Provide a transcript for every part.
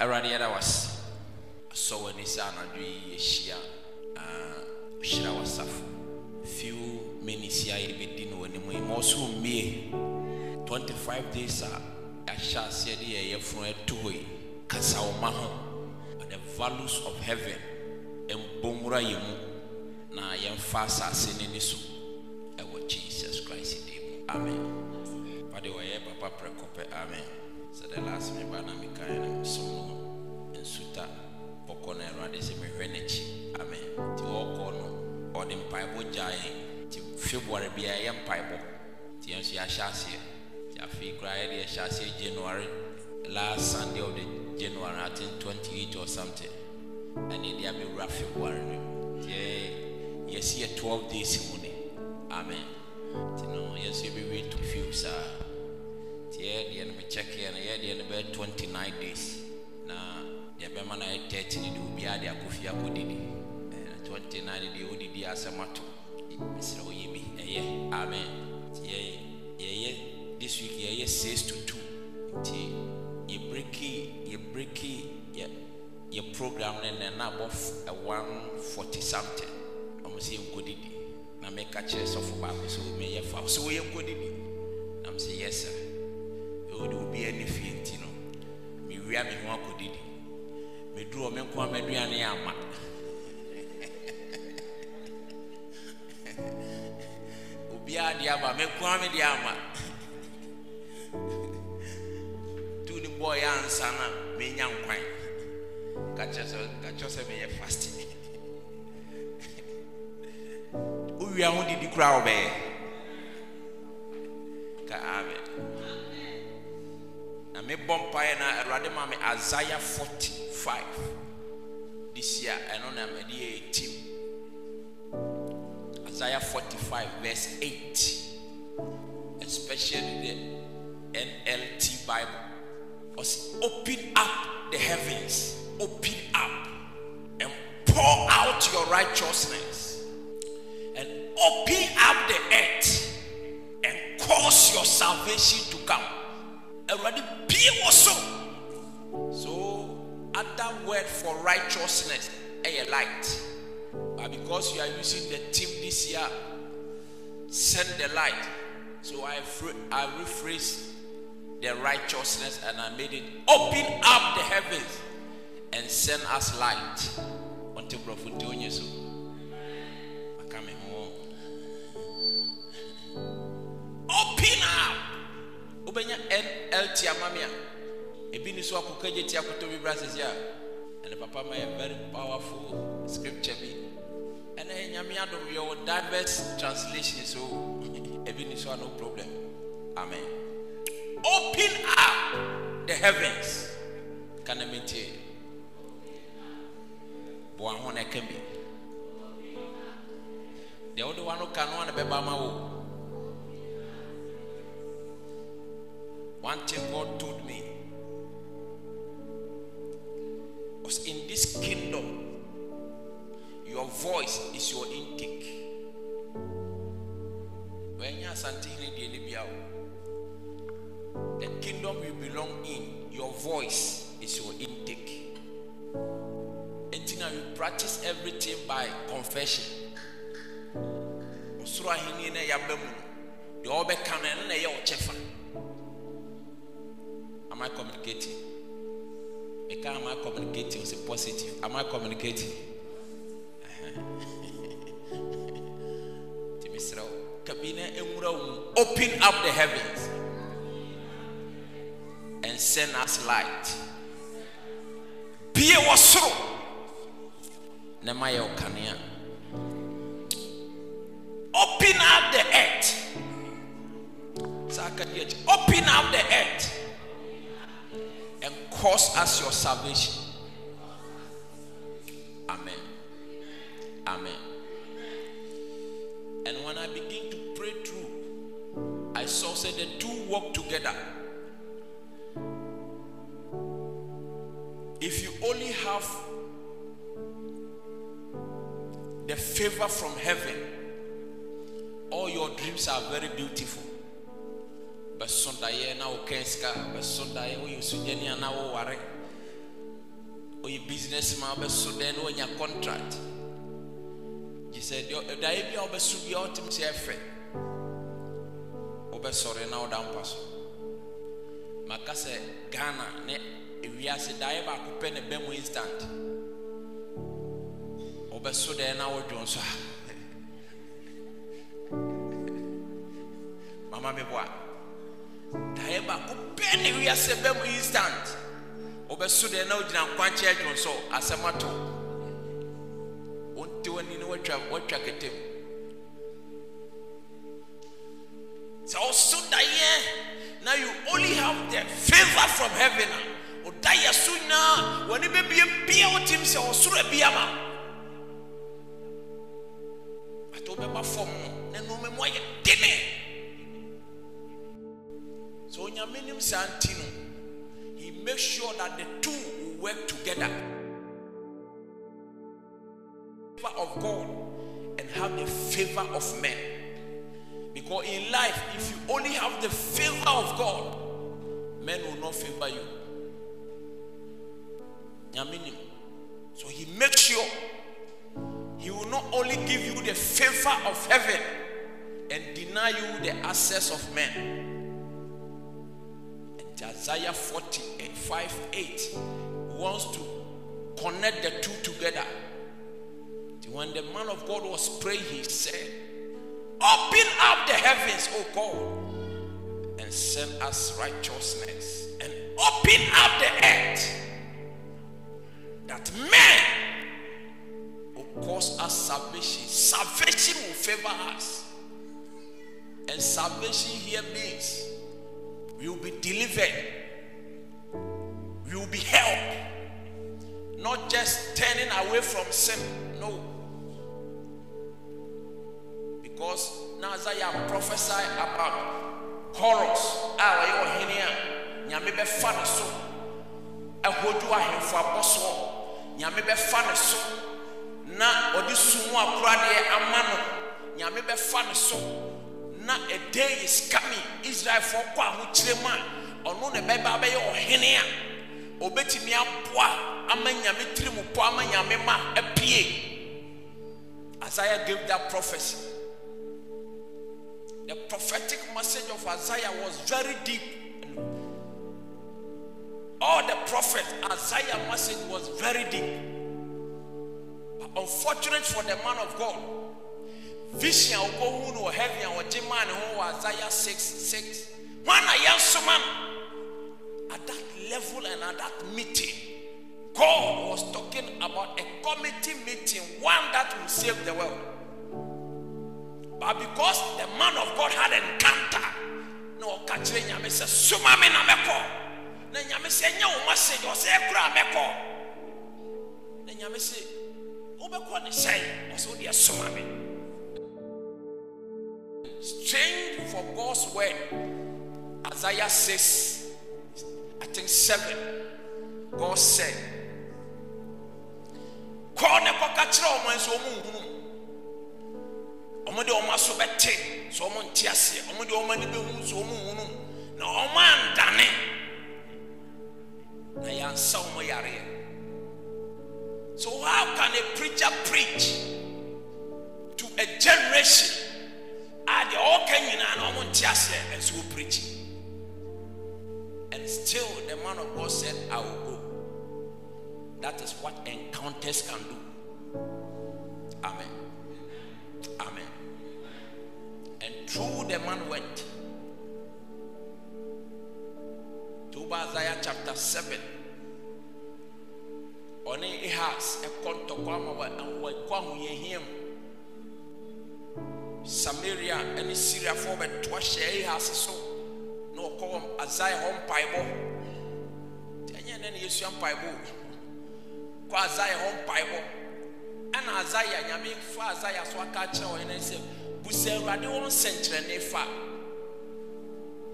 awurade yɛda wase asɔ w'ani sɛ anadwo yi yɛhyia. Ah, hyira w'asafo few minutes a yɛbɛdi no w'anim yi ma ɔso mmie. 25 days a yɛahyɛ aseɛ de yɛyɛ funu ɛto hɔ yi. Kasa wo ma ho. The values of heaven mbɔmmura yɛ mu. Na yɛmfa asase no ni so. Ɛwɔ jesus christ din mu. Amen. Pade wɔyɛ papa prɛko pɛ. Amen the last me ba na mekae no mesom no nsuta bɔkɔ no awurade sɛ mehwɛ n'akyi. Amen. Nti wɔkɔ no ɔde mpaebɔ yɛn. Nti february biara yɛ mpaebɔ. Nti yɛn nso yɛahyɛ aseɛ. Nti afei koraa yɛde yɛhyɛ aseɛ january. Last sunday of the january i think 28 or something. Ɛne de abɛwura february no. Nti yɛ- yɛsi yɛ 12 days mu ne. Amen. Nti no yɛn nso yɛbɛwie to few saa nti yɛ deɛ no mekyɛkeɛ no yɛ deɛ no bɛyɛ 29 days. Na deɛ bɛma no yɛ 30 no de obiara de akɔ fie akɔdidi Eh, 29 deɛ wodidi asɛm ato mesrɛ woyɛ bi ɛyɛ amen. Nti yɛ- yɛyɛ this week yɛyɛ 6 to 2 nti yɛbreki yɛbreki yɛ yɛ program no nɛ na abɔ f- ɛ 140 something. Ɔmo sɛ yɛnkɔdidi na meka kyerɛ sɔfo baako sɛ meyɛ fa sɛ woyɛ nkɔdidi nam sɛ yɛ sɛ wode obi ani fie nti no mewia me ho akɔdidi. Meduru me nko a m'aduane ama obiara deɛ ama me nko a me deɛ ama. Tu ne bɔɔ yɛ ansa na menya nkwan. Ka kyerɛ sɛ meyɛ fast. Wowia ho didi koraa wobɛyɛ ka amen mebɔ mpaeɛ na awurade ma me isaiah 45 this year ɛno na mede yɛ tim isaiah 45 verse 8 especially the nlt bible. Ɔse open up the heavens. Open up. And pour out your righteousness. And open up the earth. And cause your salvation to come. Already be also. So, other word for righteousness, a light. But because you are using the team this year, send the light. So I I rephrase the righteousness and I made it open up the heavens and send us light. Until Prophet so. I come home. Open up. Obenya NLT amamia. Ebi ni so akokɔ gye ti akoto bi bra sisi a. And papa ma yɛ very powerful scripture bi. Ɛna nyame adom yɛ wɔ diverse translation so ebi ni so a no problem. Amen. Open up the heavens. Kana mentie. Boa ho na ɛka bi. Deɛ wode wa ka no a bɛba ama wo. One thing God told me was in this kingdom, your voice is your intake. When you are something in the kingdom you belong in, your voice is your intake. And now you practice everything by confession. Am I communicating? Meka am I communicating? Say positive. Am I communicating? Open up the heavens and send us light. Be a ma yɛ. Open up the earth. Open up the earth cause us your salvation. Amen. Amen. And when I begin to pray through, I saw say the two work together. If you only have the favor from heaven, all your dreams are very beautiful. Bɛso na wo ka sika bɛso daeɛ woyɛ sogyani na woware ɔyɛ business ma wobɛso dɛn na wanya contract. Gye sɛ daeɛ bi a wobɛso bia wotem sɛ ɛfɛ wobɛsɔre na woda mpa so maka sɛ ghana ne ewiase daeɛ baako pɛ ne bɛ mu instant. Wobɛso dɛn na wodwon so a mama me boa daeɛ baako pɛ ne wiase bɛ mu instant. Wobɛso dɛn na wogyina nkwankyɛ adwon so asɛm ato. Wonte w'ani ne watwa ketem sɛ woso daeɛ na you only have the favor from heaven a woda yɛ so nyinaa w'ani bɛbie bia wotim sɛ ɔsoro abia ma ate wobɛba fam no na nnoɔma mu ayɛ dene. Sɛ onyame nim saa nti no he makes sure that the two will work together favor of God and have the favor of men. Because in life, if you only have the favor of God, men will not favor you. So he makes sure he will not only give you the favor of heaven and deny you the access of men. Isaiah 48 5 8 wants to connect the two together. When the man of God was praying, he said, Open up the heavens, O God, and send us righteousness, and open up the earth that men will cause us salvation. Salvation will favor us. And salvation here means we will be delivered, we will be helped, not just turning away from sin. No. Because now Isaiah prophesy about Horus. Ah, you are here. Nyame bɛfa ne so ɛhodu ahemfo abɔ soɔ nyame bɛfa ne so na ɔde sumu akoradeɛ ama no nyame bɛfa ne so na a day is coming israelfoɔ kɔ ahokyerɛ mu a ɔno ne bɛba bɛyɛ ɔhene a ɔbɛtumi aboa ama nyame tiri mu po ama nyame ma apie isaiah gave that prophecy. The prophetic message of isaiah was very deep. All the prophet isaiah message was very deep. But unfortunate for the man of god vision a wokɔhu no wɔ heaven a wɔgye maa ne ho wɔ isaiah 6 6 hwan na yɛnsoma no. At that level and at that meeting God was talking about a committee meeting, one that will save the world. But because the man of God had encounter, no catch nyame sɛ soma me na mɛkɔ. Na nyame sɛ nyɛ wo message ɔsɛ ɛkora mɛkɔ. Na nyame sɛ wobɛkɔ ne sɛe ɔsɛ wodeɛ soma me strange for God's word. Isaiah 6 I think 7 God said kɔɔ ne kɔka kyerɛ ɔmo de ɔmo aso bɛte so ɔmo nte aseɛ ɔmo de ɔmo ani bɛhu so ɔmo nhunu na ɔmo andane. Na yɛansa ɔmo yareɛ. So how can a preacher preach to a generation a deɛ ɔka nyinaa na ɔmo nte aseɛ ɛnso wɔ preach and still the man of God said I will go that is what encounters can do. Amen. Amen. And through the man went to Isaiah chapter 7. On has a contoquama and what him. samaria ne syriafoɔ bɛtoa hyɛe ase so na wɔkɔ wɔ asaia hɔ mpaebɔ nti ɛnyɛ nɛ na yɛsua mpaebɔ kɔ asaia hɔ mpaebɔ ɛna asaia nyame fa asaia so aka kyerɛ wɔn nan sɛ busa awurade wɔn nsɛnkyerɛnne fa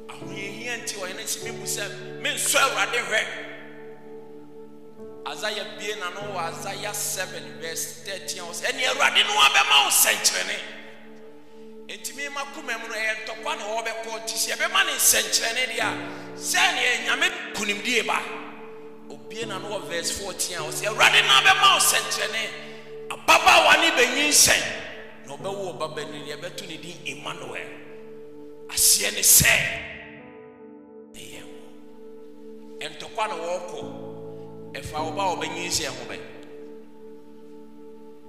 ahoyɛhia nti wɔn nan sɛ mi busa mi nsɔ awurade hwɛ asaia bie n'ano wɔ asaia seven verse thirteen a wɔsɛ ɛni awurade no wa bɛma wɔn ma kuma mu no ɛyɛ ntɔkwa na wɔbɛkɔ ti sɛ ɛbɛma ne nsɛnkyerɛnne deɛ a sɛnea nyame kunimdie ba. Obie na no wɔ verse 14 a ɔsɛ awurade na bɛma wo sɛnkyerɛne ababaawa ne bɛnyinsɛn na ɔbɛwo ɔba bani ne yɛbɛto ne din emmanuel. Aseɛ ne sɛ ɛyɛ wo. Ɛntɔkwa na wɔrekɔ ɛfa ɔba a ɔbɛnyinsɛn ho bɛ.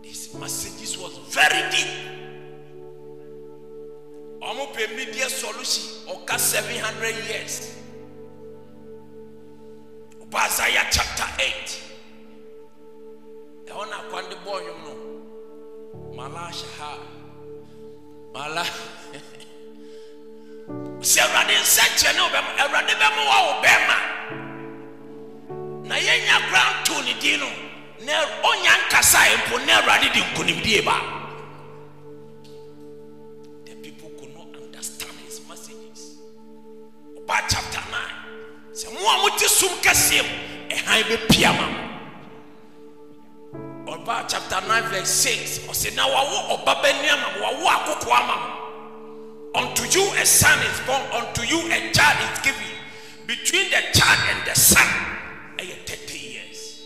This messages was very deep ɔmo pɛ media solution ɔka 700 years. Ɔba isaiah chapter 8 ɛhɔ na akwande bɔɔ nwom no mala ahyɛ ha mala sɛ awurade nsɛnkyerɛ ne wobɛma awurade bɛma wa wo bɛrima na yɛnya kora nto ne din no na ɔnya nkasa mpo na awurade de nkonimdie ba ɔba chapter 9 sɛ mo a mote som kɛseɛ ɛhan bɛpia ma mo. Ɔba chapter 9 verse 6 ɔsɛ na wawo ɔba bɛni ama mo wawo ama mo. Unto you a son is born unto you a child is given. Between the child and the son ɛyɛ 30 years.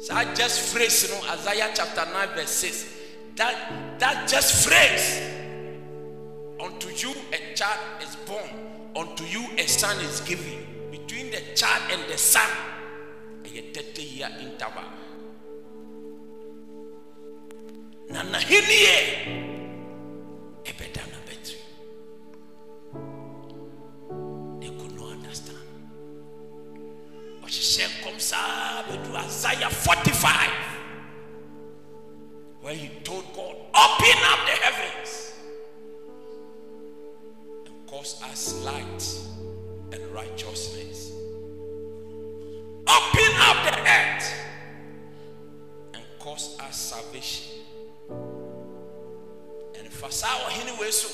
Saa just phrase you no know, isaiah chapter 9 verse 6 that that just phrase unto you a child is born unto you a son is given. Between the child and the son a 30 year interval. Na n'ahenni ɛbɛda na bɛtiri they could not understand. Ɔhyehyɛ nkɔm saa bɛdu isaiah 45 where he told god open up the us light and righteousness. Open up the earth and cause us salvation. And ɔhene wei so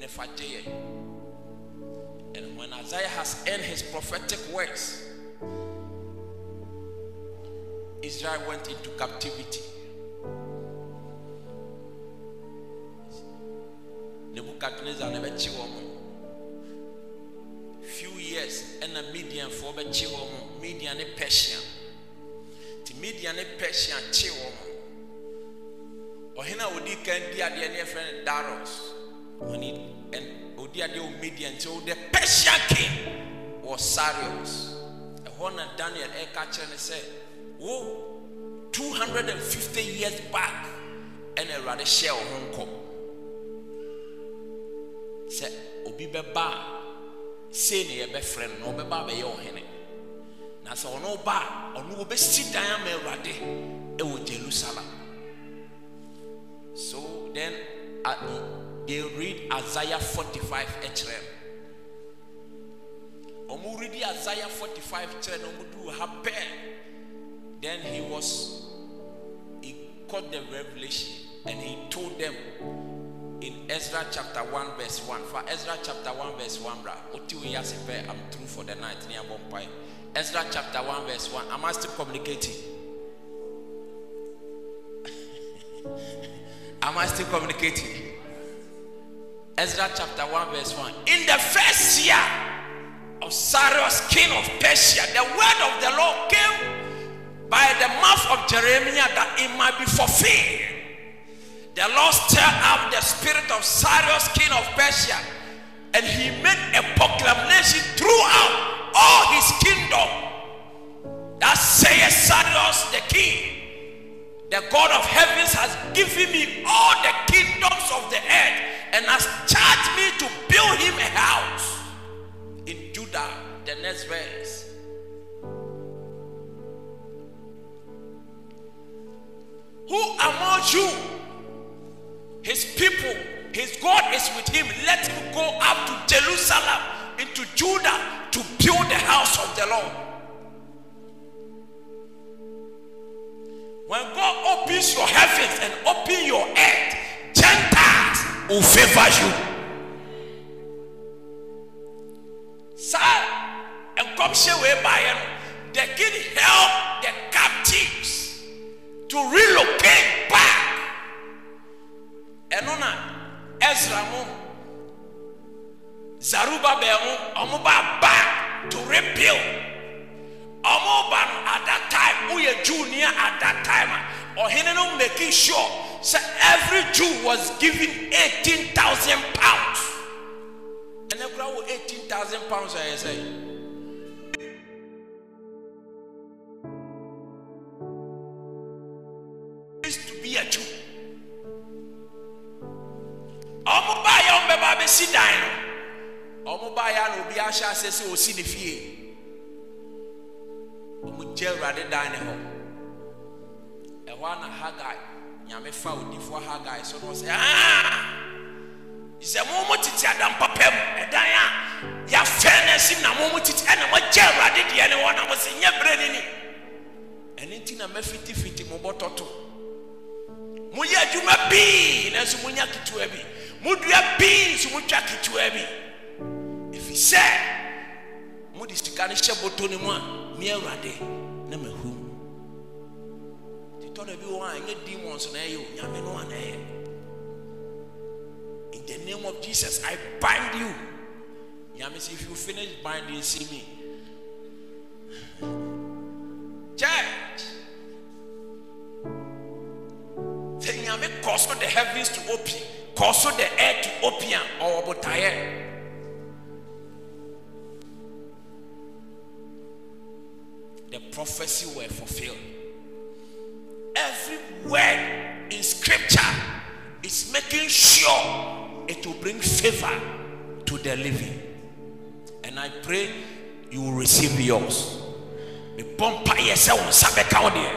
ne fa gye yɛn and when isaiah has earned his prophetic words israel went into captivity. Nebuchadnezzar ne bɛkye ne persian kye wɔn ɔhene a odi kan di adeɛ ne yɛfrɛ no Darius. And odi adeɛ wɔ median nti the persian king was Cyrus ɛhɔ na daniel ɛka kyerɛ ne sɛ wo 250 years back ɛna awurade hyɛ wo ho nkɔm sɛ obi bɛba a sei ne yɛbɛfrɛ no na ɔbɛba abɛyɛ ɔhene na sɛ ɔno ba a ɔno wɔbɛsi dan ama awurade ɛwɔ jerusalem. So then uh, they read isaiah 45 ɛkyerɛ no. Ɔmo read isaiah 45 kyerɛ no ɔmo du ha pɛɛ. Then he was he caught the revelation and he told them in Ezra chapter 1 verse 1 for Ezra chapter 1 verse 1 bra oti we yase pɛ I'm through for the night. Near bompai Ezra chapter 1 verse 1 am I still communicating? Am I still communicating? Ezra chapter 1 verse 1 in the first year of Cyrus king of Persia the word of the Lord came by the mouth of Jeremiah that it might be fulfilled. The Lord stirred up the spirit of Cyrus, king of Persia, and he made a proclamation throughout all his kingdom. That saith Cyrus the king, the God of heavens has given me all the kingdoms of the earth and has charged me to build him a house in Judah. The next verse. Who among you his people, his God is with him. Let him go up to Jerusalem, into Judah, to build the house of the Lord. When God opens your heavens and open your earth, Gentiles will favor you. Sir, and come share by him. The king help the captives to relocate back ɛno na ezra mo ɔmo ba ba to rebuild ɔmo ba no at that time woyɛ junior at that time a ɔhene no making sure sɛ every jew was given eighteen thousand pounds ɛnɛ kora wɔ eighteen thousand pounds a yɛ sɛ. used to be a Jew. Ọmụ baa ya ọmbɛba abɛsi dan no. Ọmụ baa ya na obi ahyɛ ase sɛ osi ne fie. Ọmụ gye awurade dan ne hɔ. Ɛhɔ na Hagai nyame fa odifoɔ Hagai so na ɔsɛ aa. Sɛ mo mo tete adampapa mu ɛdan a yafɛ na esi na mo mo tete ɛna mo gye awurade deɛ ne hɔ na mo sɛ nyɛ bere ne ni. Ɛne ti na mɛfitifiti mo bɔtɔ to moyɛ adwuma bii nanso monya ketewa bi modua bii nso motwa ketewa bi sɛ mode sika no hyɛ bɔtɔ no mu a me awurade na mahu nti tɔda bi wɔ a ɛnyɛ demons na ɛyɛ o nyame no a na ɛyɛ. In the name of jesus i bind you. Nyame sɛ if you finish binding see me. Church! Sɛ nyame kɔ the heavens to open kɔ the air to open a ɔwɔ botaeɛ the prophecy were fulfilled. Every word in scripture is making sure it will bring favor to the living. And i pray you will receive yours. Mebɔ mpaeɛ sɛ wo nsa bɛka wo deɛ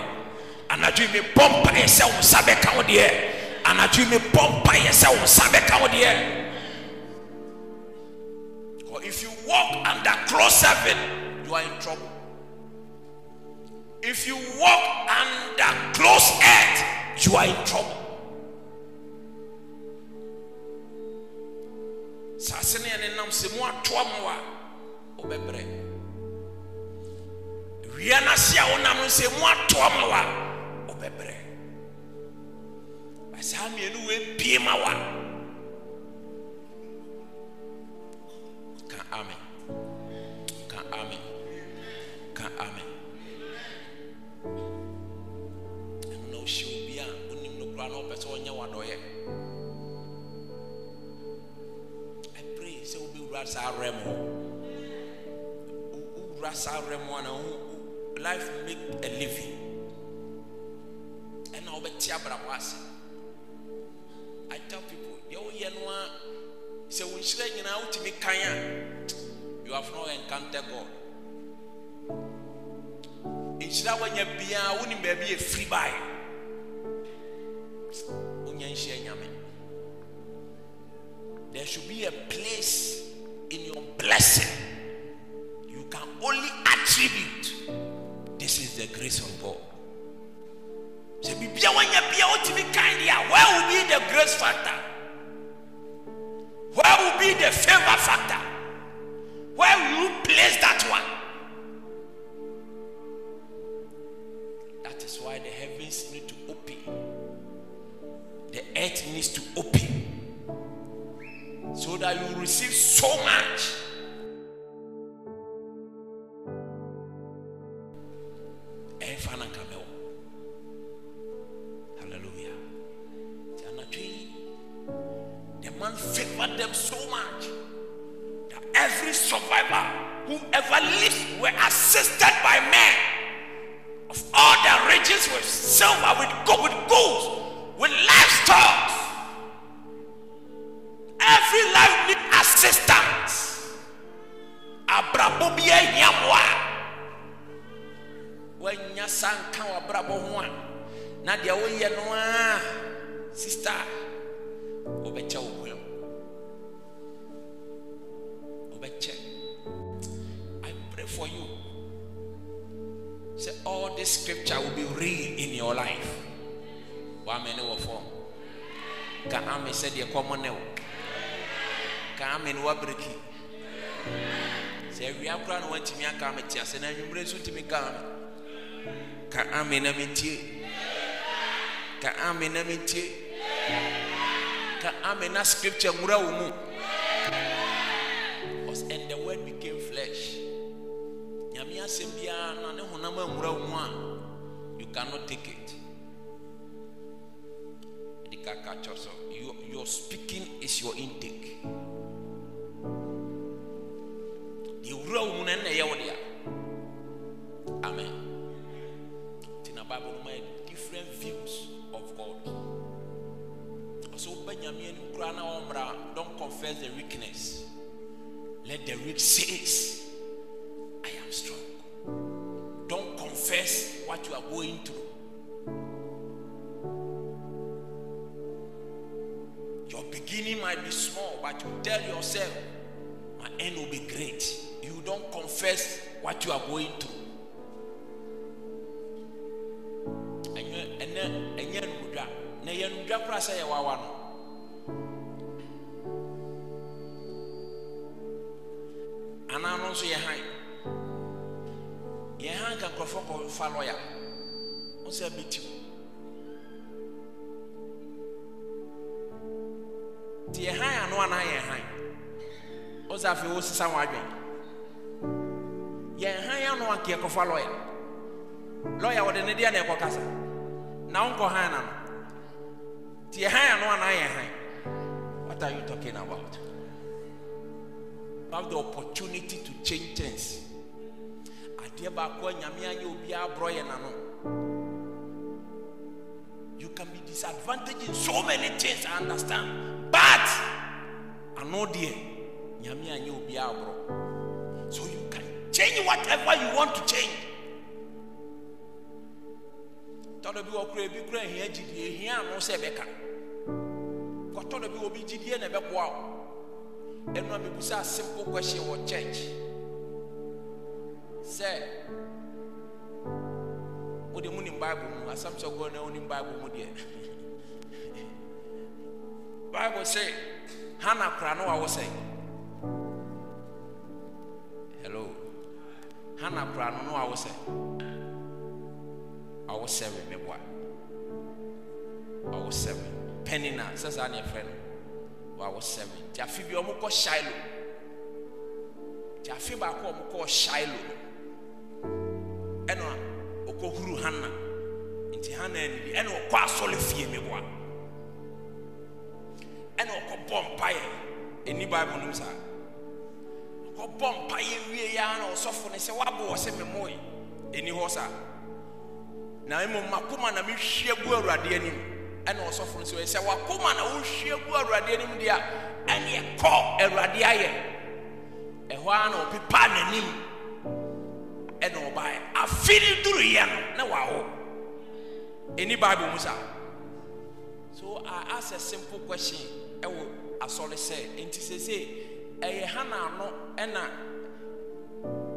anadwo yi mebɔ mpaeɛ sɛ wo nsa bɛka wo deɛ anadwo yi mebɔ wo nsa bɛka wo Or if you walk under close heaven you are in trouble if you walk under close earth you are in trouble. Sase ne yɛne nam sɛ mu atoa mu a wobɛbrɛ wia no ase a wonam no sɛ mu atoa mu a wobɛbrɛ ba saa mmienu amen. Ka amen. Ka amen wohyɛ obi a wonim no koraa na wopɛ sɛ ɔnyɛ wadɔyɛ. I pray sɛ wobɛwura saa rɛ mu. Wowura saa rɛ mu a na wo life make a living. Ɛna wobɛte abrabɔ ase. I tell people deɛ woyɛ no a sɛ wo nhyira nyinaa wotumi kan a you have not encountered God. Nhyira woanya biara wonim baabi yɛ firi bae grace factor for you. Say, all this scripture will be real in your life. One minute will form. Can I say the common now? Can I mean what breaking? Say, we are crying when Timmy and Kamet, yes, and I'm ready to me come. Can I mean a minute? Can I mean a minute? Can I mean a scripture? Mura umu. You cannot take it. So your, your speaking is your intake. Amen. Nti na bible no different views of god. Ɔsɛ woba nyame don't confess the weakness. Let the weak says what you are going through. Your beginning might be small but you tell yourself my end will be great. You don't confess what you are going through. Na yɛ nudwa koraa sɛ yɛ wawa no. Anaa no nso yɛ han yɛ han ka nkurɔfoɔ kɔfa lɔya wo sɛ bɛtim nti yɛ han ano anaa yɛ han wo sɛ afei wosesa wo adwen yɛn han ano anka yɛkɔfa lɔya lɔya wɔde ne deɛ na ɛkɔkasa na wonkɔ han na nti yɛ han ano anaa yɛ han what are you talking about? Have the opportunity to change things. Adeɛ baako nyame anyɛ obiara borɔ yɛ n'ano. You can be disadvantaged in so many things i understand. But ano deɛ nyame anyɛ obiara borɔ so you can change whatever you want to change. Tɔdɔ bi wɔ kura ebi kura ehia gyidie ehia ano sɛ ɛbɛka. Kɔtɔdɔ bi wɔ bi gyidie na ɛbɛboa o ɛnu a mebusa simple question wɔ church sɛ wode mu nim bible mu asɛm sɛ gɔ na wonim bible mu deɛ. Bible sɛ hana kora no wawo sɛ hello. Hana kora no no wawo sɛ wawo seven meboa wawo seven. Penina sɛ saa ne ɛfrɛ no wawo seven. Nti afe bi ɔmo kɔ shilo nti afe baako a ɔmo kɔɔ shilo ɛna ɔkɔhuru hana. Nti hana anidi ɛna ɔkɔ asɔle fie meboa ɛna ɔkɔbɔ mpaeɛ. Ɛni bible nom saa. Ɔkɔbɔ mpaeɛ wie ya na ɔsɔfo ne sɛ wabo wɔ sɛ memoe ɛni hɔ saa. Na mmom makoma na mehwie gu awurade anim. Ɛna ɔsɔfo no sɛ sɛ wakoma na wohwie gu awurade anim deɛ a ɛne ɛkɔ awurade ayɛ. Ɛhɔ ara na ɔpepa n'anim. Ɛna ɔbaeɛ. Afe ne duruyɛ no na wawo ɛni bible mu saa. So i ask a simple question ɛwɔ asɔre sɛ nti sese ɛyɛ ha na ano ɛna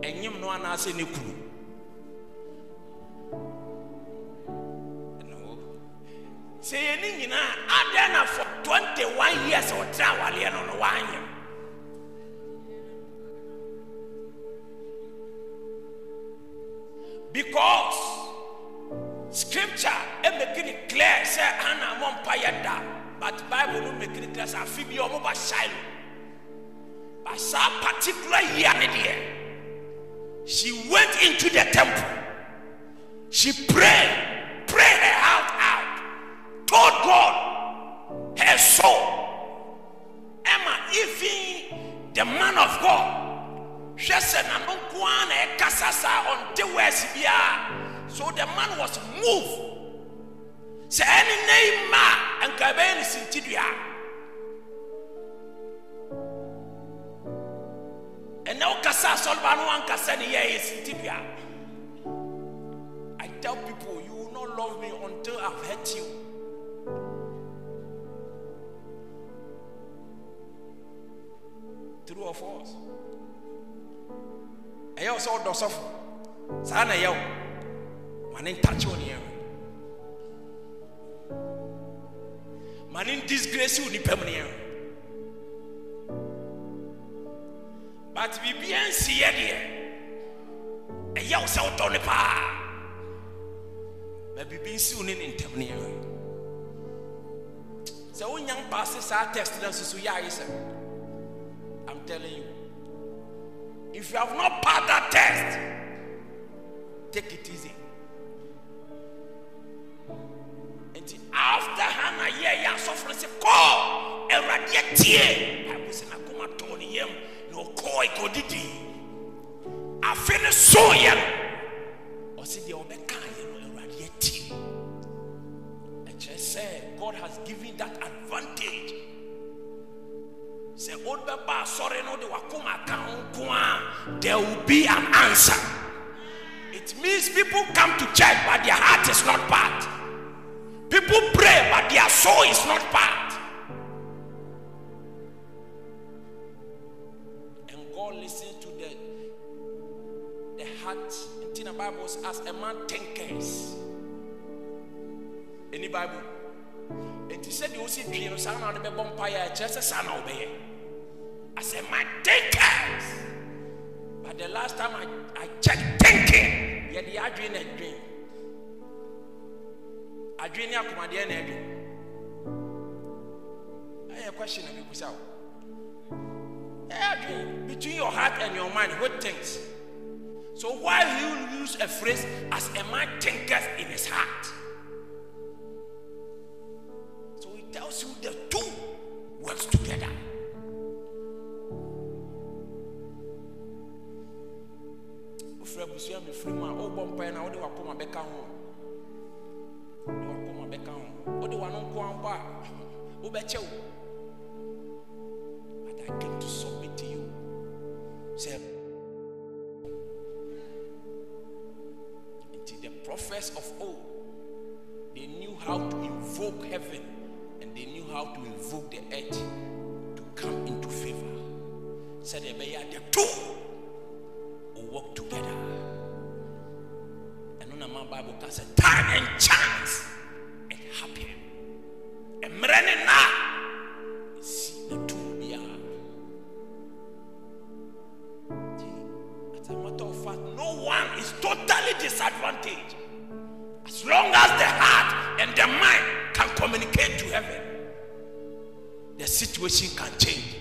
ɛnyim no anaasɛ ne kunu? Sɛ yɛ ne nyinaa adɛn na for 21 scripture ɛmɛki it clear sɛ ana mɔ mpa yɛ da. But bible no mɛki ne clear sɛ afe bi a ɔmo ba shilo but saa particular year she went into the temple. She prayed prayed her heart out. Told god her soul emma even the man of god hwɛ sɛ n'ano nko ara na ɛkasa saa ɔnte wɛsi biara so the man was moved sɛ ɛne ne yi ma a nka ɛbɛyɛ ne sintidua ɛnɛ wokasa asɔleba no wankasa ne yɛ yɛ sintidua i tell people you will not love me until i've hurt you. True or false ɛyɛ wo sɛ wodɔ sɔfo. Saa na ɛyɛ wo. Ma ne ntakye wo ma ne disgrace wo nipa mu neɛ but biribia nsiyɛ deɛ ɛyɛ wo sɛ wodɔ ne paa ma biribi nsi wo ne ne ntam neɛ sɛ wonya mpaase saa test na nsusu yɛ ayɛ sɛ i'm telling you. If you have not passed that test take it easy nti after hana yɛ yɛ asɔfo no sɛ kɔɔ awurade atie bible sɛ nakoma tɔɔ ne yam na ɔkɔɔ kɔdidi afe ne sooyɛ no ɔse deɛ no awurade atie. Ɛkyerɛ sɛ god has given that advantage. Sɛ wobɛba asɔre no de wakoma aka ho there will be an answer. It means people come to church but their heart is not part People pray, but their soul is not part. And God listens to the, the heart. In the Bible, as a man thinketh. Any Bible? And is said you see dream, son of the vampire, just a son of the As a man thinketh. But the last time I, I checked thinking, yet the dream and dream adwene ne akomadeɛ na adwene. Ɛyɛ question na bibusa wo. Ɛyɛ adwene between your heart and your mind what thinks so why you use a phrase as a man thinketh in his heart? So he tells you the two works together. Wofiri abusua mefiri mu a wobɔ mpaeɛ na wode wakoma bɛka ho bɛka ho. Wode wano nko ambɔ a wobɛkyɛ wo. But i came to submit to you sɛ nti the prophets of old they knew how to invoke heaven and they knew how to invoke the earth to come into favor. Said ɛbɛyɛ a the two will work together. And on my Bible can say time and chance see the two be As a matter of fact, no one is totally disadvantaged. As long as the heart and the mind can communicate to heaven, the situation can change.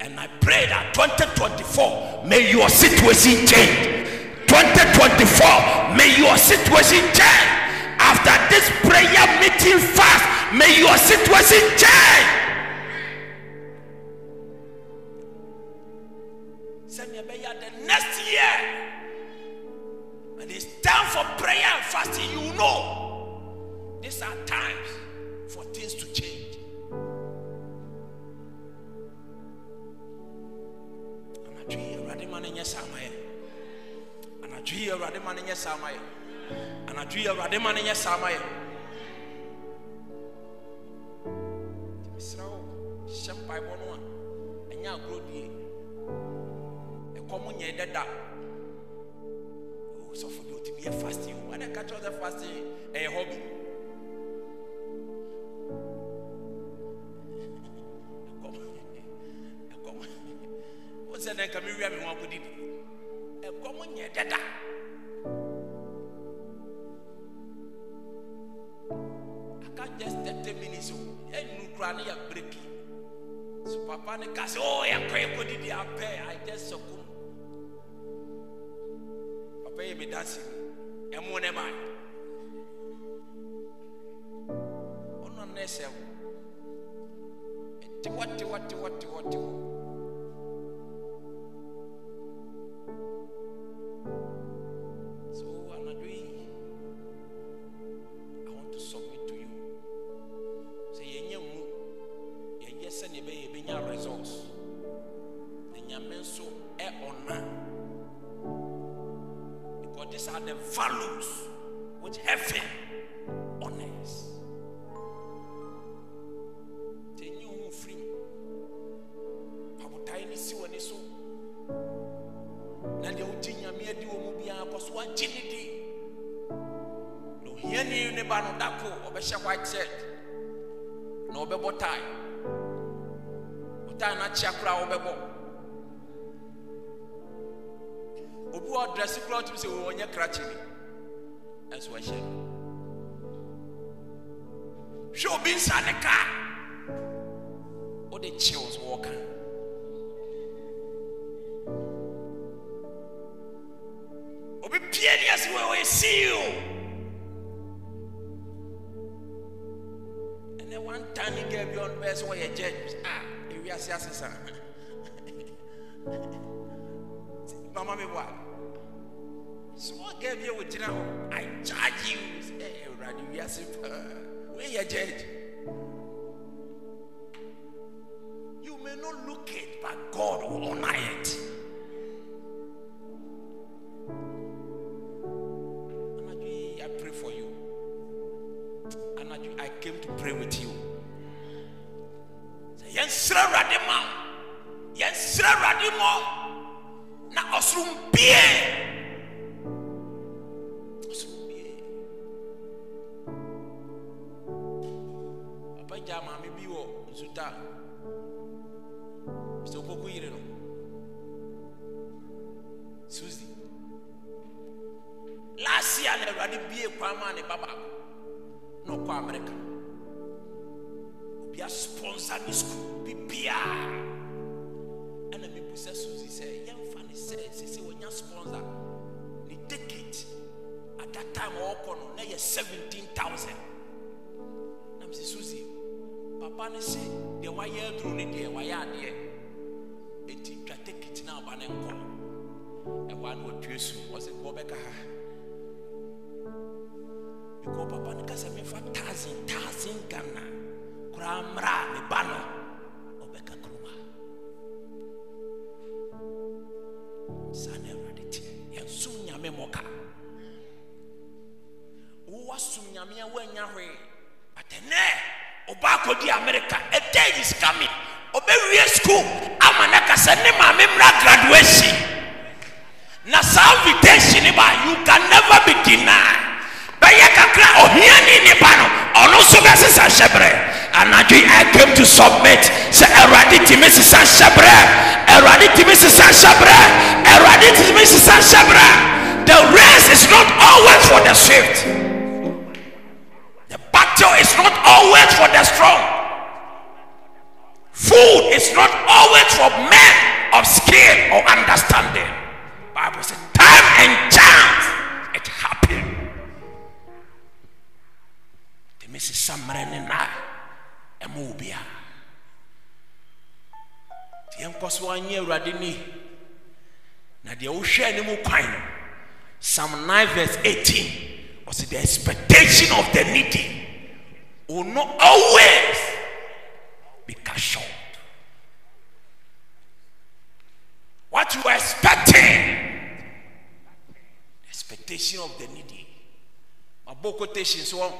And I pray that 2024 may your situation change. 2024 may your situation change. After this prayer meeting fast, may your situation change. Send me a prayer the next year. And it's time for prayer and fasting. You know, these are times for things to change. anadwo yi awurade ma no nyɛ saa ma yɛ anadwo yi awurade ma no nyɛ saa ma yɛ anadwo yi awurade ma no nyɛ saa ma yɛ nti mesrɛ wo hyɛ mpaebɔ no a ɛnyɛ agorɔ die ɛkɔm nyɛ dada sɔfo de ɔtumi yɛ fasting. O wane ka kyerɛ sɛ fasting? Ɛyɛ hobby. Sɛ dɛn ka mewia me ho akɔdidi ɛkɔm nyɛ dada ɛka just thirty minutes o ɛnu kura ne yɛ breki so papa ne ka sɛ oh, o yɛ kɔ yɛ kɔ didi apɛ i just sɔkum papa yɛ mi dansi ɛmu ne ma ɔnɔ ne sɛ o ɛtiwɔ tiwɔ tiwɔ tiwɔ tiwɔ. Because these are the values which heaven honors. Tenye hu free. Pabutai ni si wani so. na deɛ wogye nyame adi wɔ mu biara kɔ so wagye ne di na ohiani ne ba no dako ɔbɛhyɛ white shirt na ɔbɛbɔ tie ɔtae no akyea koraa wɔbɛbɔ obi wɔ ɔdrɛse koraa wotumi sɛ ɔnyɛ krakye ni ɛnso ɛhyɛ hwɛ obi nsa ne kaa wode kyew so wɔka obi pie ni ase wɔ ɔyɛ ceo ɛnɛ one tiny girl bi ɔno bɛyɛ sɛ wɔyɛ judge a ah, ewiase asesa mama mi bɔ i charge you. Sɛ ɛwurade wiase paa wɔyɛ judge? You may not look it but god will honor it. Sɛ susi sɛ yɛmfa ne sɛ sɛ wɔnya sponsor. Ne ticket at that time ɔɔkɔ no na yɛ 17000 na mesɛ susi papa no se deɛ wayɛ aduru ne deɛ wayɛ adeɛ. Ɛnti twa ticket na ɔba ne nkɔ ɛhɔ a na ɔtue su ɔsɛ wɔbɛka ha. Because papa no kasa mefa thousand thousand ghana. Koraa mmra me ba no mmɔka wowasom nyame a woanya hwee. But ɛnɛ ɔba akɔdi america a day is coming ɔbɛwie school. Ama no ka sɛ ne maame mmra graduation. Na saa invitation ba you can never be denied. Bɛyɛ kakra ohiani nipa no. Ɔno nso bɛsesa hyɛbrɛ anadwo i came to submit. Sɛ awurade tumi sesa hyɛbrɛ awurade tumi sesa hyɛbrɛ awurade tumi sesa hyɛbrɛ the race is not always for the swift. The battle is not always for the strong. Food is not always for men of skill or understanding. Bible says time and chance it happened tumi sesa mmerɛ ne na ɛma wo bia nti yɛnkɔ so anyɛ awurade ni na deɛ wohwɛ anim kwan no psalm 9 verse 18 ɔsɛ the expectation of the needy? Will not always be short what you are expecting? Expectation of the needy. Mabɔ quotation so wɔn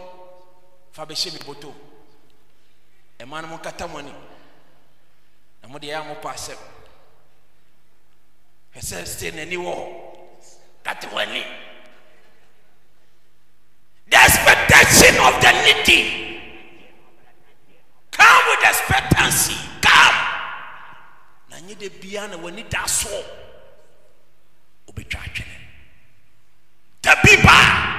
fa bɛhyɛ mi bɔtɔ ɛmaa no mo nkata mo ani na mo deɛ ɛyɛ a mo pɔ asɛm hwɛ stay hɔ wɔn ani the expectation of the needy come with expectancy come na de bia na wɔn ani da soɔ obetwa atwene dabi baa.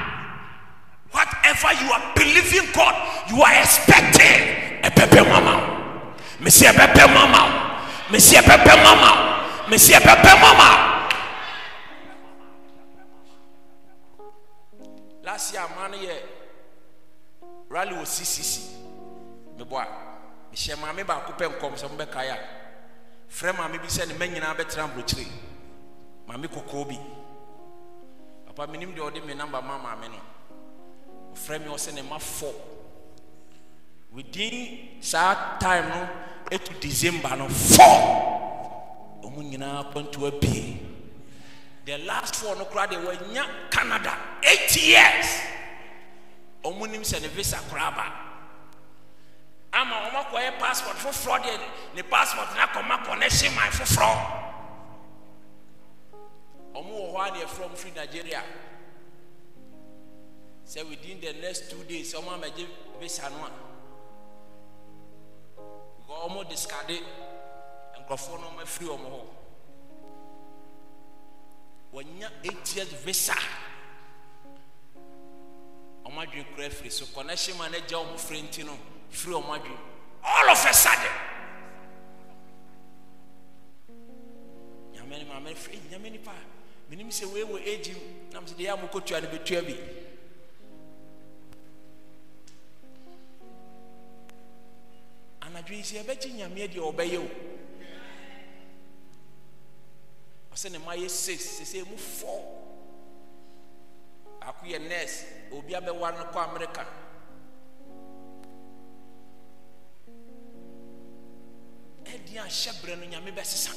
Whatever you are believing God, you are expecting a pepe mama. A pepe mama. A pepe mama. A pepe mama. Last year, man, yeah, rally was CCC. Me boy, me share maame baako pɛ nkɔm sɛ mbɛka ya frɛ maame bi sɛ ne mɛ nyinaa bɛtena mburokyire maame kɔkɔɔ bi papa menim deɛ ɔde me namba ma maame no. Ɔfrɛ me ɔsɛ ne ma fɔ within saa time no ɛtu december no fɔ ɔmo nyinaa kwantu abie the last four no koraa deɛ wanya canada. Eight years. Ɔmo nim sɛ ne visa koraa ba. Ama ɔmo akɔyɛ passport foforɔ deɛ ne passport na kɔma connection man foforɔ ɔmo wɔ hɔ a deɛ from free nigeria. Sɛ within the next two days ɔmo amagye visa no a. Ɔmo discard nkurɔfoɔ no ɔmo afiri ɔmo hɔ wɔnya eight visa. Ɔmo adwene kura firi so connection man agya ɔmo firi nti no firi ɔmo adwene all of a sudden. Nyame ne maame firi nyame nipa menim sɛ wei wɔ age mu. Nam sɛ deɛ a mokɔtua no bɛtua bi. Anadwo yi sɛ yɛbɛgye nyameɛ deɛ ɔbɛyɛ o ɔsɛ ne ma yɛ six sɛsɛ mu four baako yɛ nurse obi abɛware no kɔ amerika ɛdi ahyɛ berɛ no nyame bɛsesa?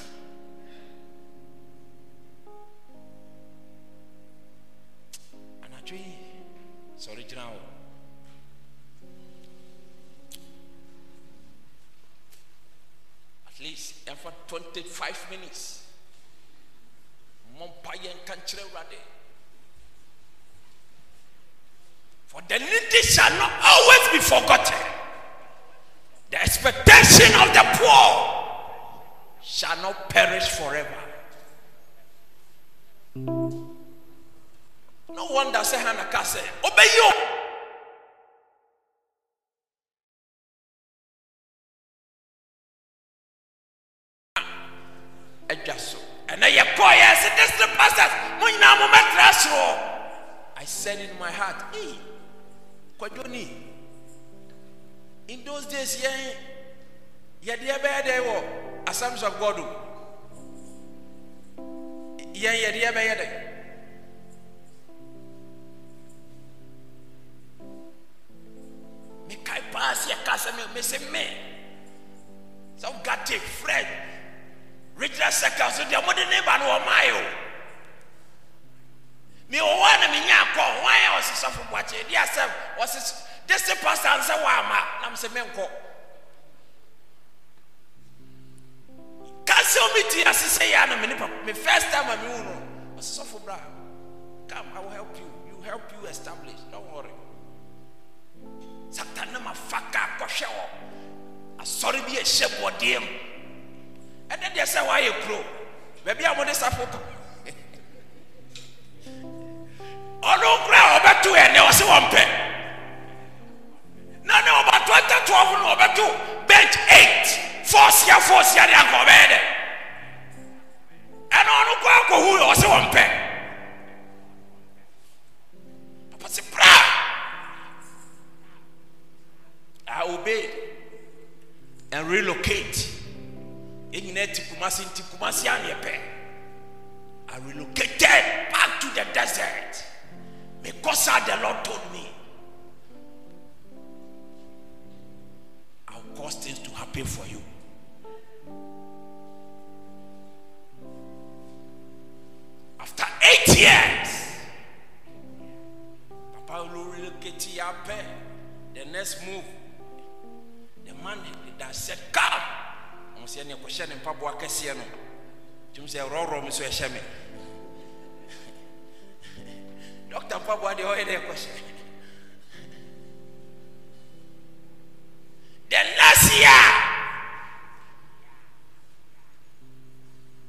Anadwo sɔre gyina hɔ. At least ɛmfa 25 minutes of established. Don't worry. Satanama faka kɔhwɛ wɔ. Asɔre bi ɛhyɛ bɔdeɛ mu. Ɛnɛ deɛ sɛ wayɛ kuro. Baabi a wɔde safo to ɔno nkura a ɔbɛto yɛ nea ɔsi wɔn pɛ na ne ɔbato ɛtɛ twelve na ɔbɛto bench eight. Fɔsia fɔsia de akɔ ɔbɛyɛ dɛ. Ɛnɛ ɔno kɔ akɔhu yɛ ɔsi wɔn pɛ. Kumasi nti kumasi I relocated back to the desert because the Lord told me I'll cause things to happen for you. After eight years, Papa will relocate ya pɛ. The next move, the man that said, Come. Sɛ ɛne kɔhyɛ ne mpaboa kɛseɛ no tum sɛ ɛrɔrɔ mi so ɛhyɛ me dɔkta mpaboa deɛ ɔyɛ dɛ ɛkɔhyɛ the last year!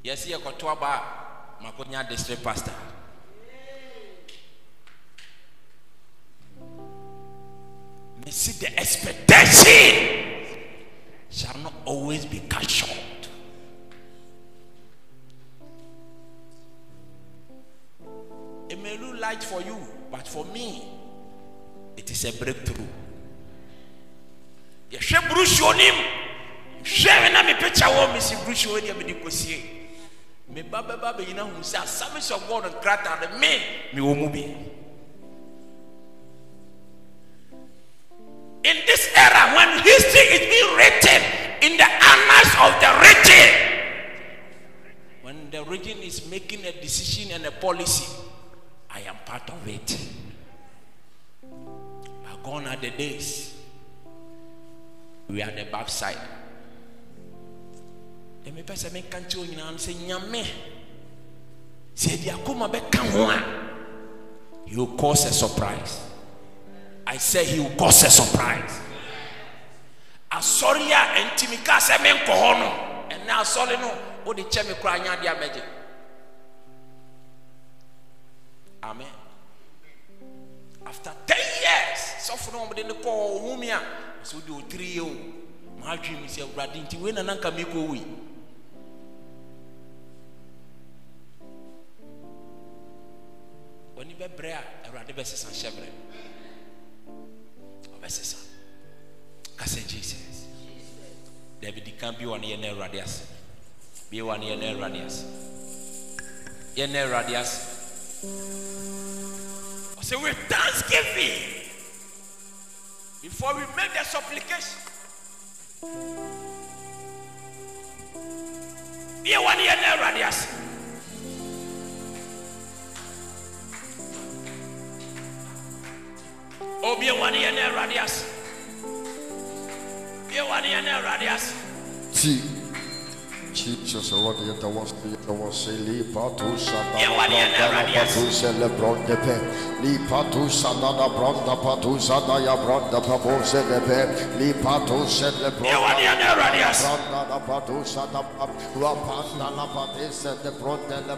Yɛsi yɛkɔto aba a makonya district pastor. Mesi the expectation shall not always be cut short. It may look light for you, but for me, it is a breakthrough. yɛhwɛ burusuo nim hwɛ na me picture wɔ me si burusuo deɛ mede kɔsie me ba bɛba bɛnyina hu sɛ assemblies of god nkrataa no me mewɔ mu bi in this era when history is being written in the annals of the region, when the region is making a decision and a policy, I am part of it. But gone are the days. We are the backside. The me pese me kanti onyina no se nyame. Se di akoma bɛka ho a, he will cause a surprise. I say he will cause a surprise. Asɔre a ntumi ka sɛ me nkɔ hɔ no, ɛnna asɔre no, o de kyɛ me kura anya de amɛgye. Amen. After ten years, sɔfo no wɔn de ne kɔ ɔhun mi a, so de o tiri yie o, maa dwi mi sɛ awurade nti wei nana nka mi kɔ wi. berɛ a awurade bɛsesa hyɛberɛ ɔbɛsesa ka sɛ jesus. Dabi di kan bi wɔ ne yɛna awurade ase bi wɔ ne ase yɛna awurade ase ɔsɛ with thanksgiving before we make the supplication bi wɔ ne obi wɔ ne awurade ase oh, bi wɔ ne Ti. Jesus, I was the was a lipatu sada Yeah, what do you know, Radius? patu celebron de pe lipatu sada da bronda patu sada ya bronda papo celebre lipatu celebron bi wɔ ne yɛna awurade ase Branda la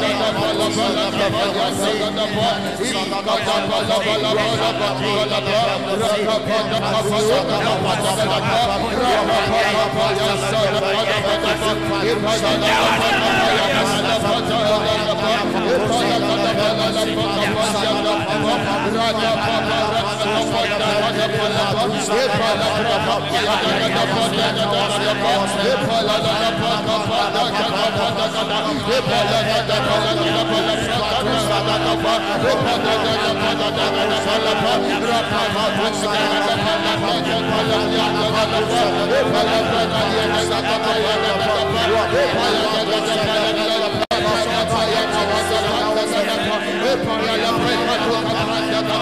ne yɛna awurade ase Ka ame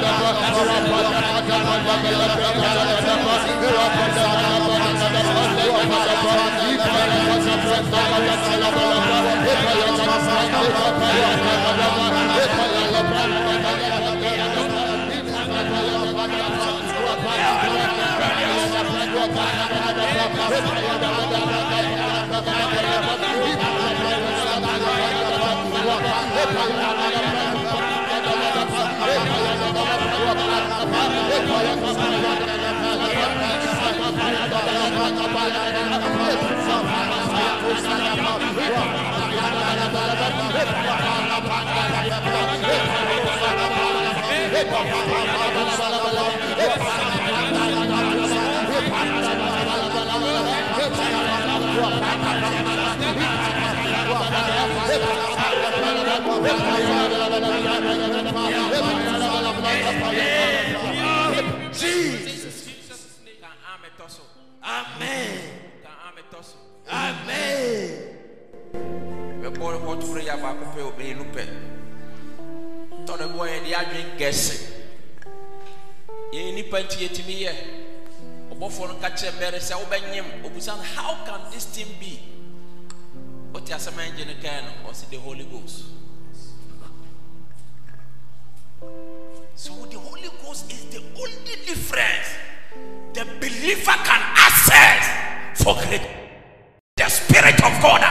tɔ so. Ka ame tɔ so. bɛbɔ hɔtoro yɛ baako pɛ obɛyɛ no pɛ tɔno bi wɔ yɛ de adwen gɛse yɛyɛ nipa nti yɛtumi yɛ ɔbɔfoɔ no ka kyerɛ mɛre sɛ wobɛnyem obusa no how can this thing be wote asɛm a ɛngye no kae no ɔse the holy ghost the only difference the believer can access for great the spirit of god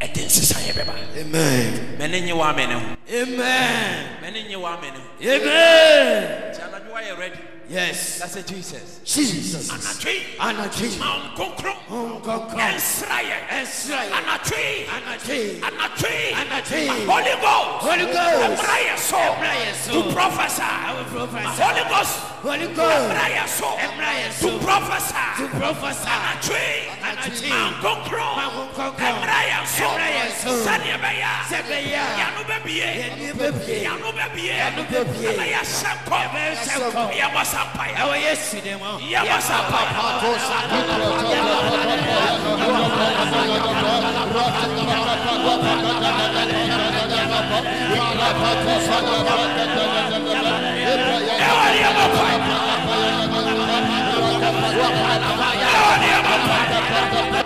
ɛde nsesa yɛ bɛba Amen. mɛne nye wa amene ho Amen. mɛne nye wa amene ho Amen. nti anadwo wayɛ ready Yes. That's sɛ jesus Jesus. anadwo yi Anadwo. ma nkronkron Nkronkron. ɛnsra yɛ Ɛnsra yɛ. anadwo yi Anadwo yi. anadwo yi Anadwo yi. Ma holy ghost Holy Ghost. ɛmmra yɛ so Ɛmmra yɛ so. to prophesy will Ma prophesy. holy ghost Holy Ghost. ɛmmra yɛ so Ɛmmra yɛ to so. prophesy To prophesy. anadwo yi Anadwo yi. ma nkronkron sani ɛbɛyɛ sɛbɛyɛ yanu bɛ bie yanu bɛ bie yanu bɛ bie yanu bɛ ya, ɛbɛyɛ sɛkɔ ɛbɛyɛ sɛkɔ yabɔ sanpa yɛ awɔ ye sinimɔ yabɔ sanpa yɛ yabɔ sanpa yɛ yabɔ sanpa yɛ yabɔ sanpa yɛ yabɔ sanpa yɛ yabɔ sanpa yɛ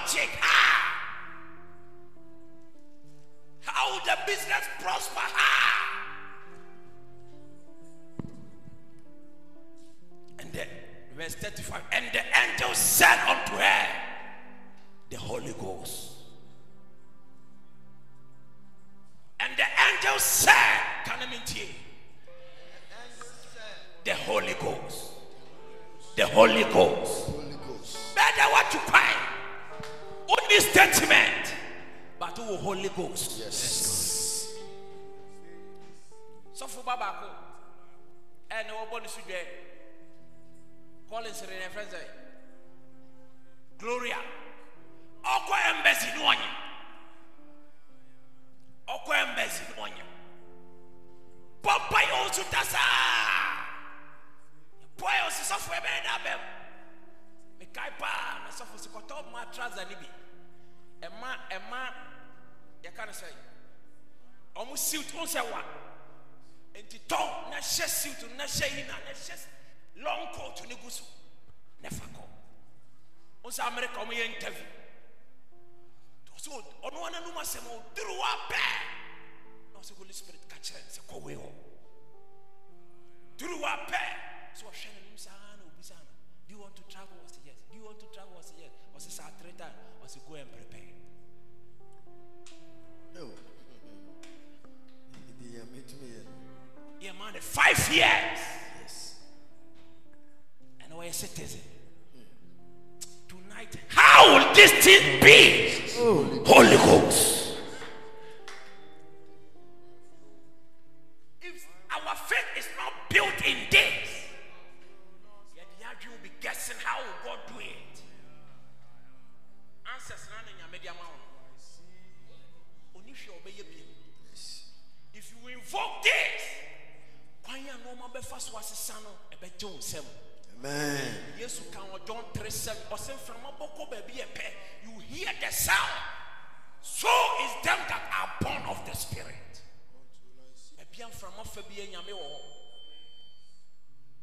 logic, ah, how the business prosper? Ah. And then, verse 35, and the angel said unto her, The Holy Ghost. And the angel said, Can I mean to you? The Holy Ghost. The Holy Ghost. baako. Ɛna wɔbɔ ne so dwɛ collins re ne frɛ sɛ hyɛ yi na na hyɛ long coat ne gu so na fa kɔ wo sɛ amerika ɔmoyɛ interview ɔsɛ ɔno ananom asɛm a ɔduru wa pɛɛ na ɔsɛ holy spirit ka kyerɛ no sɛ kɔwe hɔ duru wa pɛɛ sɛ ɔhwɛ n'anim saa na obisa no do you want to travel ɔsɛ yes do you want to travel ɔsɛ yes ɔsɛ saa three times ɔsɛ go and prepare Oh. Idi ya metumi yɛ no. yɛ five years this be? Holy Ghost. If our faith is not built in this, yet the argue will be guessing how will God do it. Answers wo. Oni hwe obeye bi. If you invoke this, kwan ya no ma befa so asesa no ebegye wo nsam. Amen. yesu kan wɔ john 3 7 ɔsɛ baabi yɛ pɛ you hear the sound. So is them that are born of the spirit. Baabi a mframa fa bi yɛ nyame wɔ hɔ.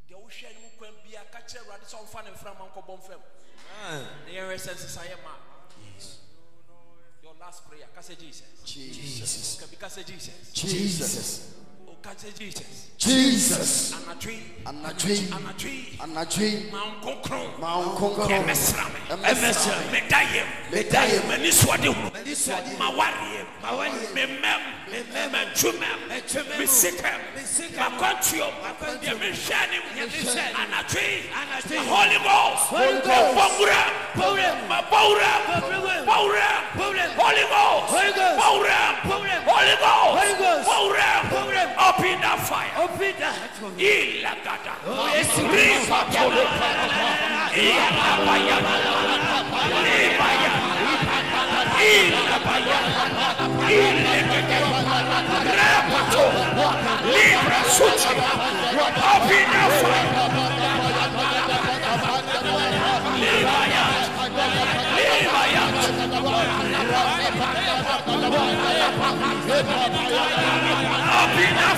Deɛ wohwɛ no mu kwan bia ka kyerɛ awurade sɛ ɔmfa ne mframa nkɔbɔ mfam. Na yɛhwɛ sɛ nsesayɛ ma. Your last prayer. Ka sɛ jesus. Jesus. ka sɛ jesus. Jesus. o ka sɛ jesus Jesus. anadwe Anadwe. anadwe Anadwe. ma Ma nkonkron. ɛmɛsra me Ɛmɛsra me. meda yam Meda yam. m'ani soɔde hu M'ani soɔde hu. ma wareɛm wareɛm. memɛm Memɛm. matwumɛm Matwumɛm. mesikɛm Mesikɛm. makwantuom Makwantuom. deɛ mehwɛ ne mu Yɛmehwɛ ne mu. anadwe Anadwe. holy ghost Holy Ghost. bɔwura Bɔwura. bɔwura Bɔwura. bɔwura Bɔwura. holy ghost Holy Ghost. bɔwura Bɔwura. holy ghost Holy Ghost. bɔwura Bɔwura. Open that fire Open that ilagada Oh, yes. ripatolo ilabaya libaya ilabaya ilegede repato libra fire libaya libaya fire. Ipanagadawa. Open up!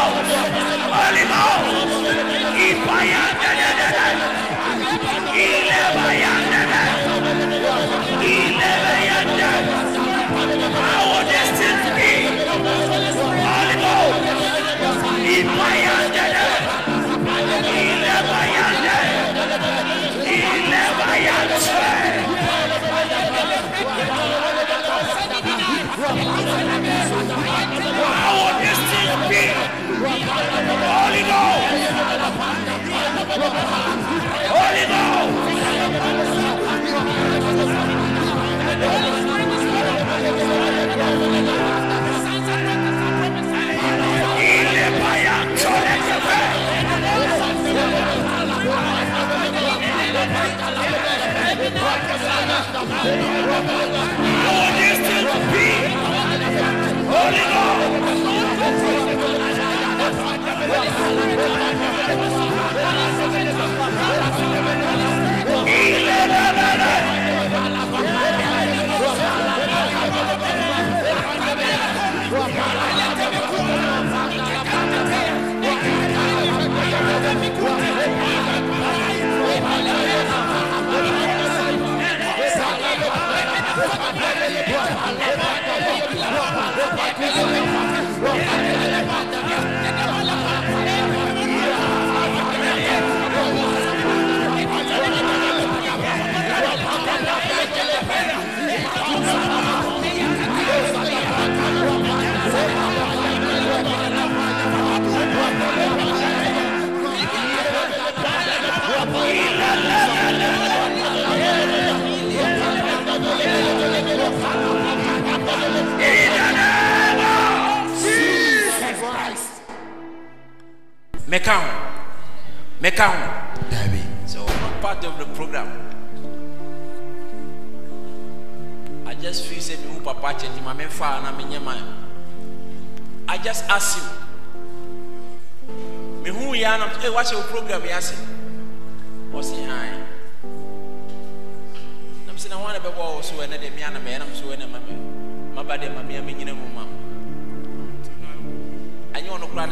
Ghost. Holy Ghost. Mayandele. Be? Holy Ghost. Holy Ghost. Ile bayantole Y le ganará.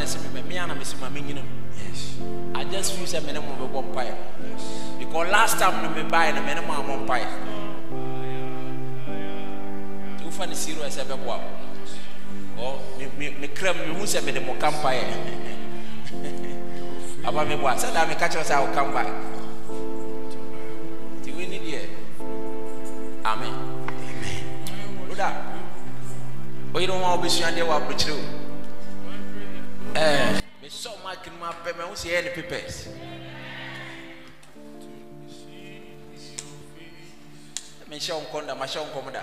sɛ mema mea na mesɛ ma menyina mu i just feel sɛ mene mo bɛbɔ mpaeɛ. Because last time no mebaeɛ no mene mo amɔ mpaeɛ. Nti wofa no serious sɛ bɛboa wo. Mekra mu mehu sɛ mede moka mpaeɛ. Aba meboa sɛ daa meka kyerɛ sɛ a woka mpae nti wini deɛ amen. Woda. Woyere ho a wobɛsua deɛ wɔ aborɔkyerɛ o ɛɛ mesɔ ɔmo adwene mu apɛ mɛ ɔmo sɛ ɛyɛ ne papers mehyɛ wo nkɔm da mahyɛ wo nkɔm da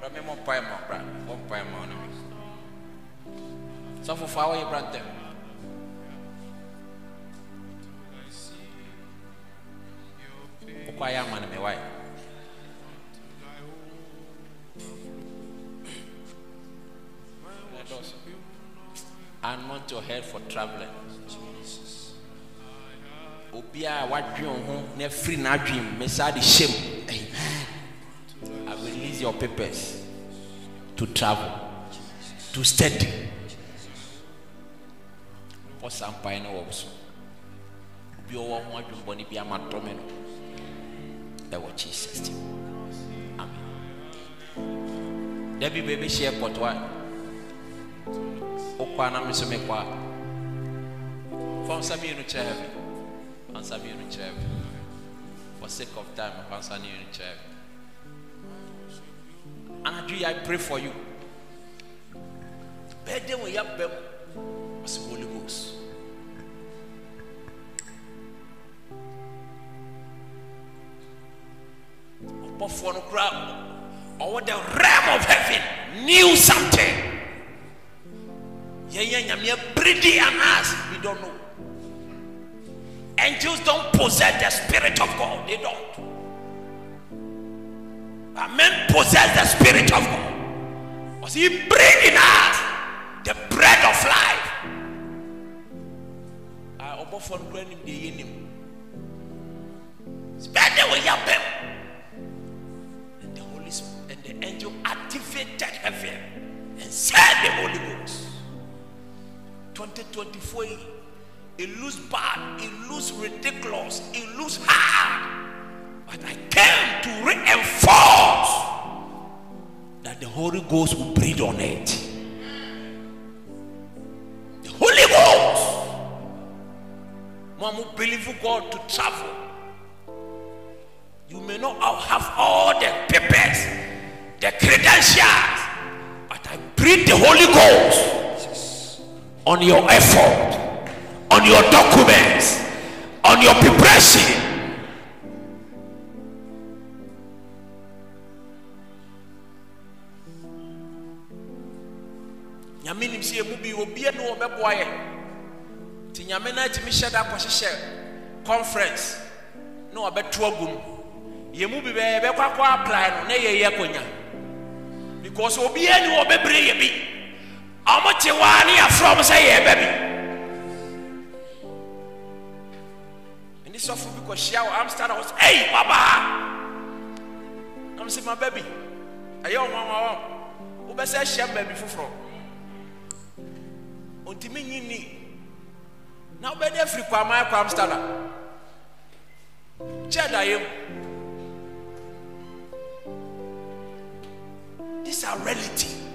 bra me mɔmpae ma bra mɔmpae ma no. Sɔfo fa woyɛ bra ntɛm wokɔ ayɛ ama no mewae anoint your head for traveling. Obiara wo ho na afiri n'adwen mu mesaa de hyɛ mu. Amen. I will release your papers to travel to study. Bɔ saa mpae no wɔ so. Obi ɔwɔ ho adwenbɔne bi ama dɔme no ɛwɔ jesus tim amen. Da bi baabi hyɛ airport wa wokɔa na me so mekɔa fa nsa mmienu kyerɛ me fa nsa mmienu kyerɛ me for sake of time fa nsa mmienu kyerɛ me anadwo i pray for you? Bɛɛde wo yɛbɛm ɔsɛ holy ghost. Ɔbɔfoɔ no koraa ɔwɔ the realm of heaven. Knew something. We don't know. Angels don't possess the Spirit of God. They don't. But men possess the Spirit of God. Because He brings in us the bread of life. I obo for him the yenim. Spend your them. And the Holy Spirit and the angel activated heaven and said the Holy Ghost. 2024 it looks bad, it looks ridiculous, it looks hard. But I came to reinforce that the Holy Ghost will breathe on it. The Holy Ghost. Mom believe God to travel. You may not have all the papers, the credentials, but I breathe the Holy Ghost on your effort on your documents, on your preparation. nyame nim sɛ ɛmu bi obia ne wɔbɛboa yɛ. Nti nyame no atumi hyɛ da akɔhyehyɛ conference na wɔbɛto agu mu. Yɛmu bi bɛyɛ bɛkɔ akɔ apply no na yɛyɛ akɔnya. Because obia ne wɔbɛbrɛ yɛ bi ɔmote waa ne yɛafrɛ m sɛ yɛbɛ bi ne sɔfo bi kɔhyia wɔ amsterdam sɛ ei babaa nam sɛ maba bi ɛyɛ wo nwanwa wɔ wobɛsɛ ahyia m baabi foforɔ ɔntimi nyi ni. Na wobɛde afiri kwaman akɔ amsterdam. Kyɛ dayɛ mu. These are reality.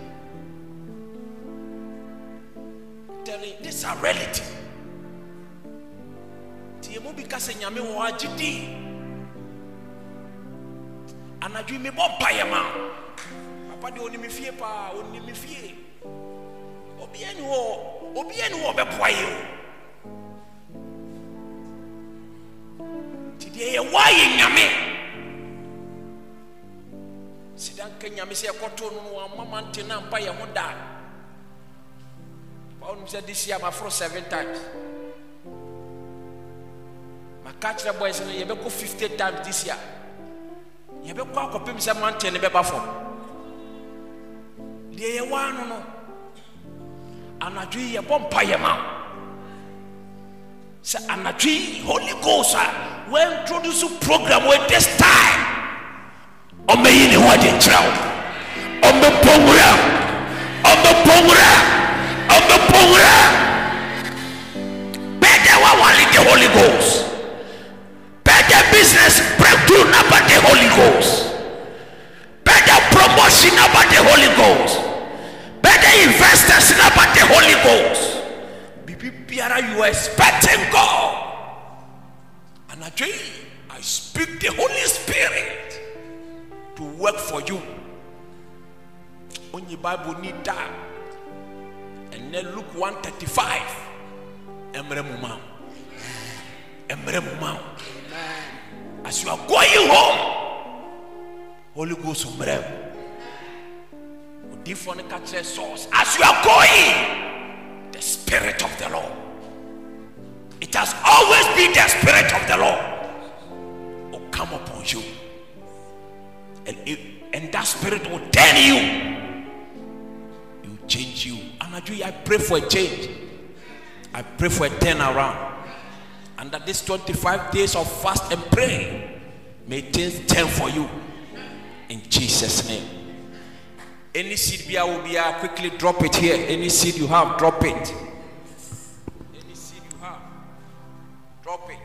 Telling these are reality. Ti emu bi kasa nyame wɔ agye di. Anadwo mi bɔ mpa yɛ ma. Papa de onim fie paa, onim fie. Obiara ni hɔ, obiara ni hɔ bɛboa yɛ o. Ti deɛ yɛ wɔ ayɛ nyame. sida nka nyame sɛ yɛkɔtoo no no wamma mante na mpa yɛ ho daa wonom sɛ this year maforo seven times. Maka kyerɛ boys no yɛbɛkɔ 50 times this year. Yɛbɛkɔ akɔpem sɛ mante ne bɛba fam. Deɛ yɛwɔ ano no anadwo yi yɛbɔ mpa yɛ ma sɛ anadwo yi holy ghost a wɔintroduce program wɔ this time. Ɔmɛyi ne ho ade nkyerɛ wo. Ɔmbɛpɔ nwura ɔmbɛpɔ nwura ɔmbɛpɔ nwura bɛɛdɛ wawale the holy ghost. Bɛɛdɛ business breakthrough naba the holy ghost. Bɛɛdɛ promotion naba the holy ghost. Bɛɛdɛ investors naba the holy ghost. You are expecting god. Anadwo yi i speak the holy spirit to work for you. Onye bible ni da ɛnɛ luke 135 ɛmmerɛ mu ma wo ɛmmerɛ mu ma wo as you are going home holy ghost mmerɛ mu odiifoɔ no ka kyerɛ Saul. As you are going the spirit of the lord. It has always been the spirit of the lord will come upon you. And, it, and that spirit will turn you. Change you I pray for a change. I pray for a turnaround. And that these 25 days of fast and pray may things turn for you. In Jesus' name. Any seed be will be quickly drop it here. Any seed you have, drop it. Any seed you have, drop it.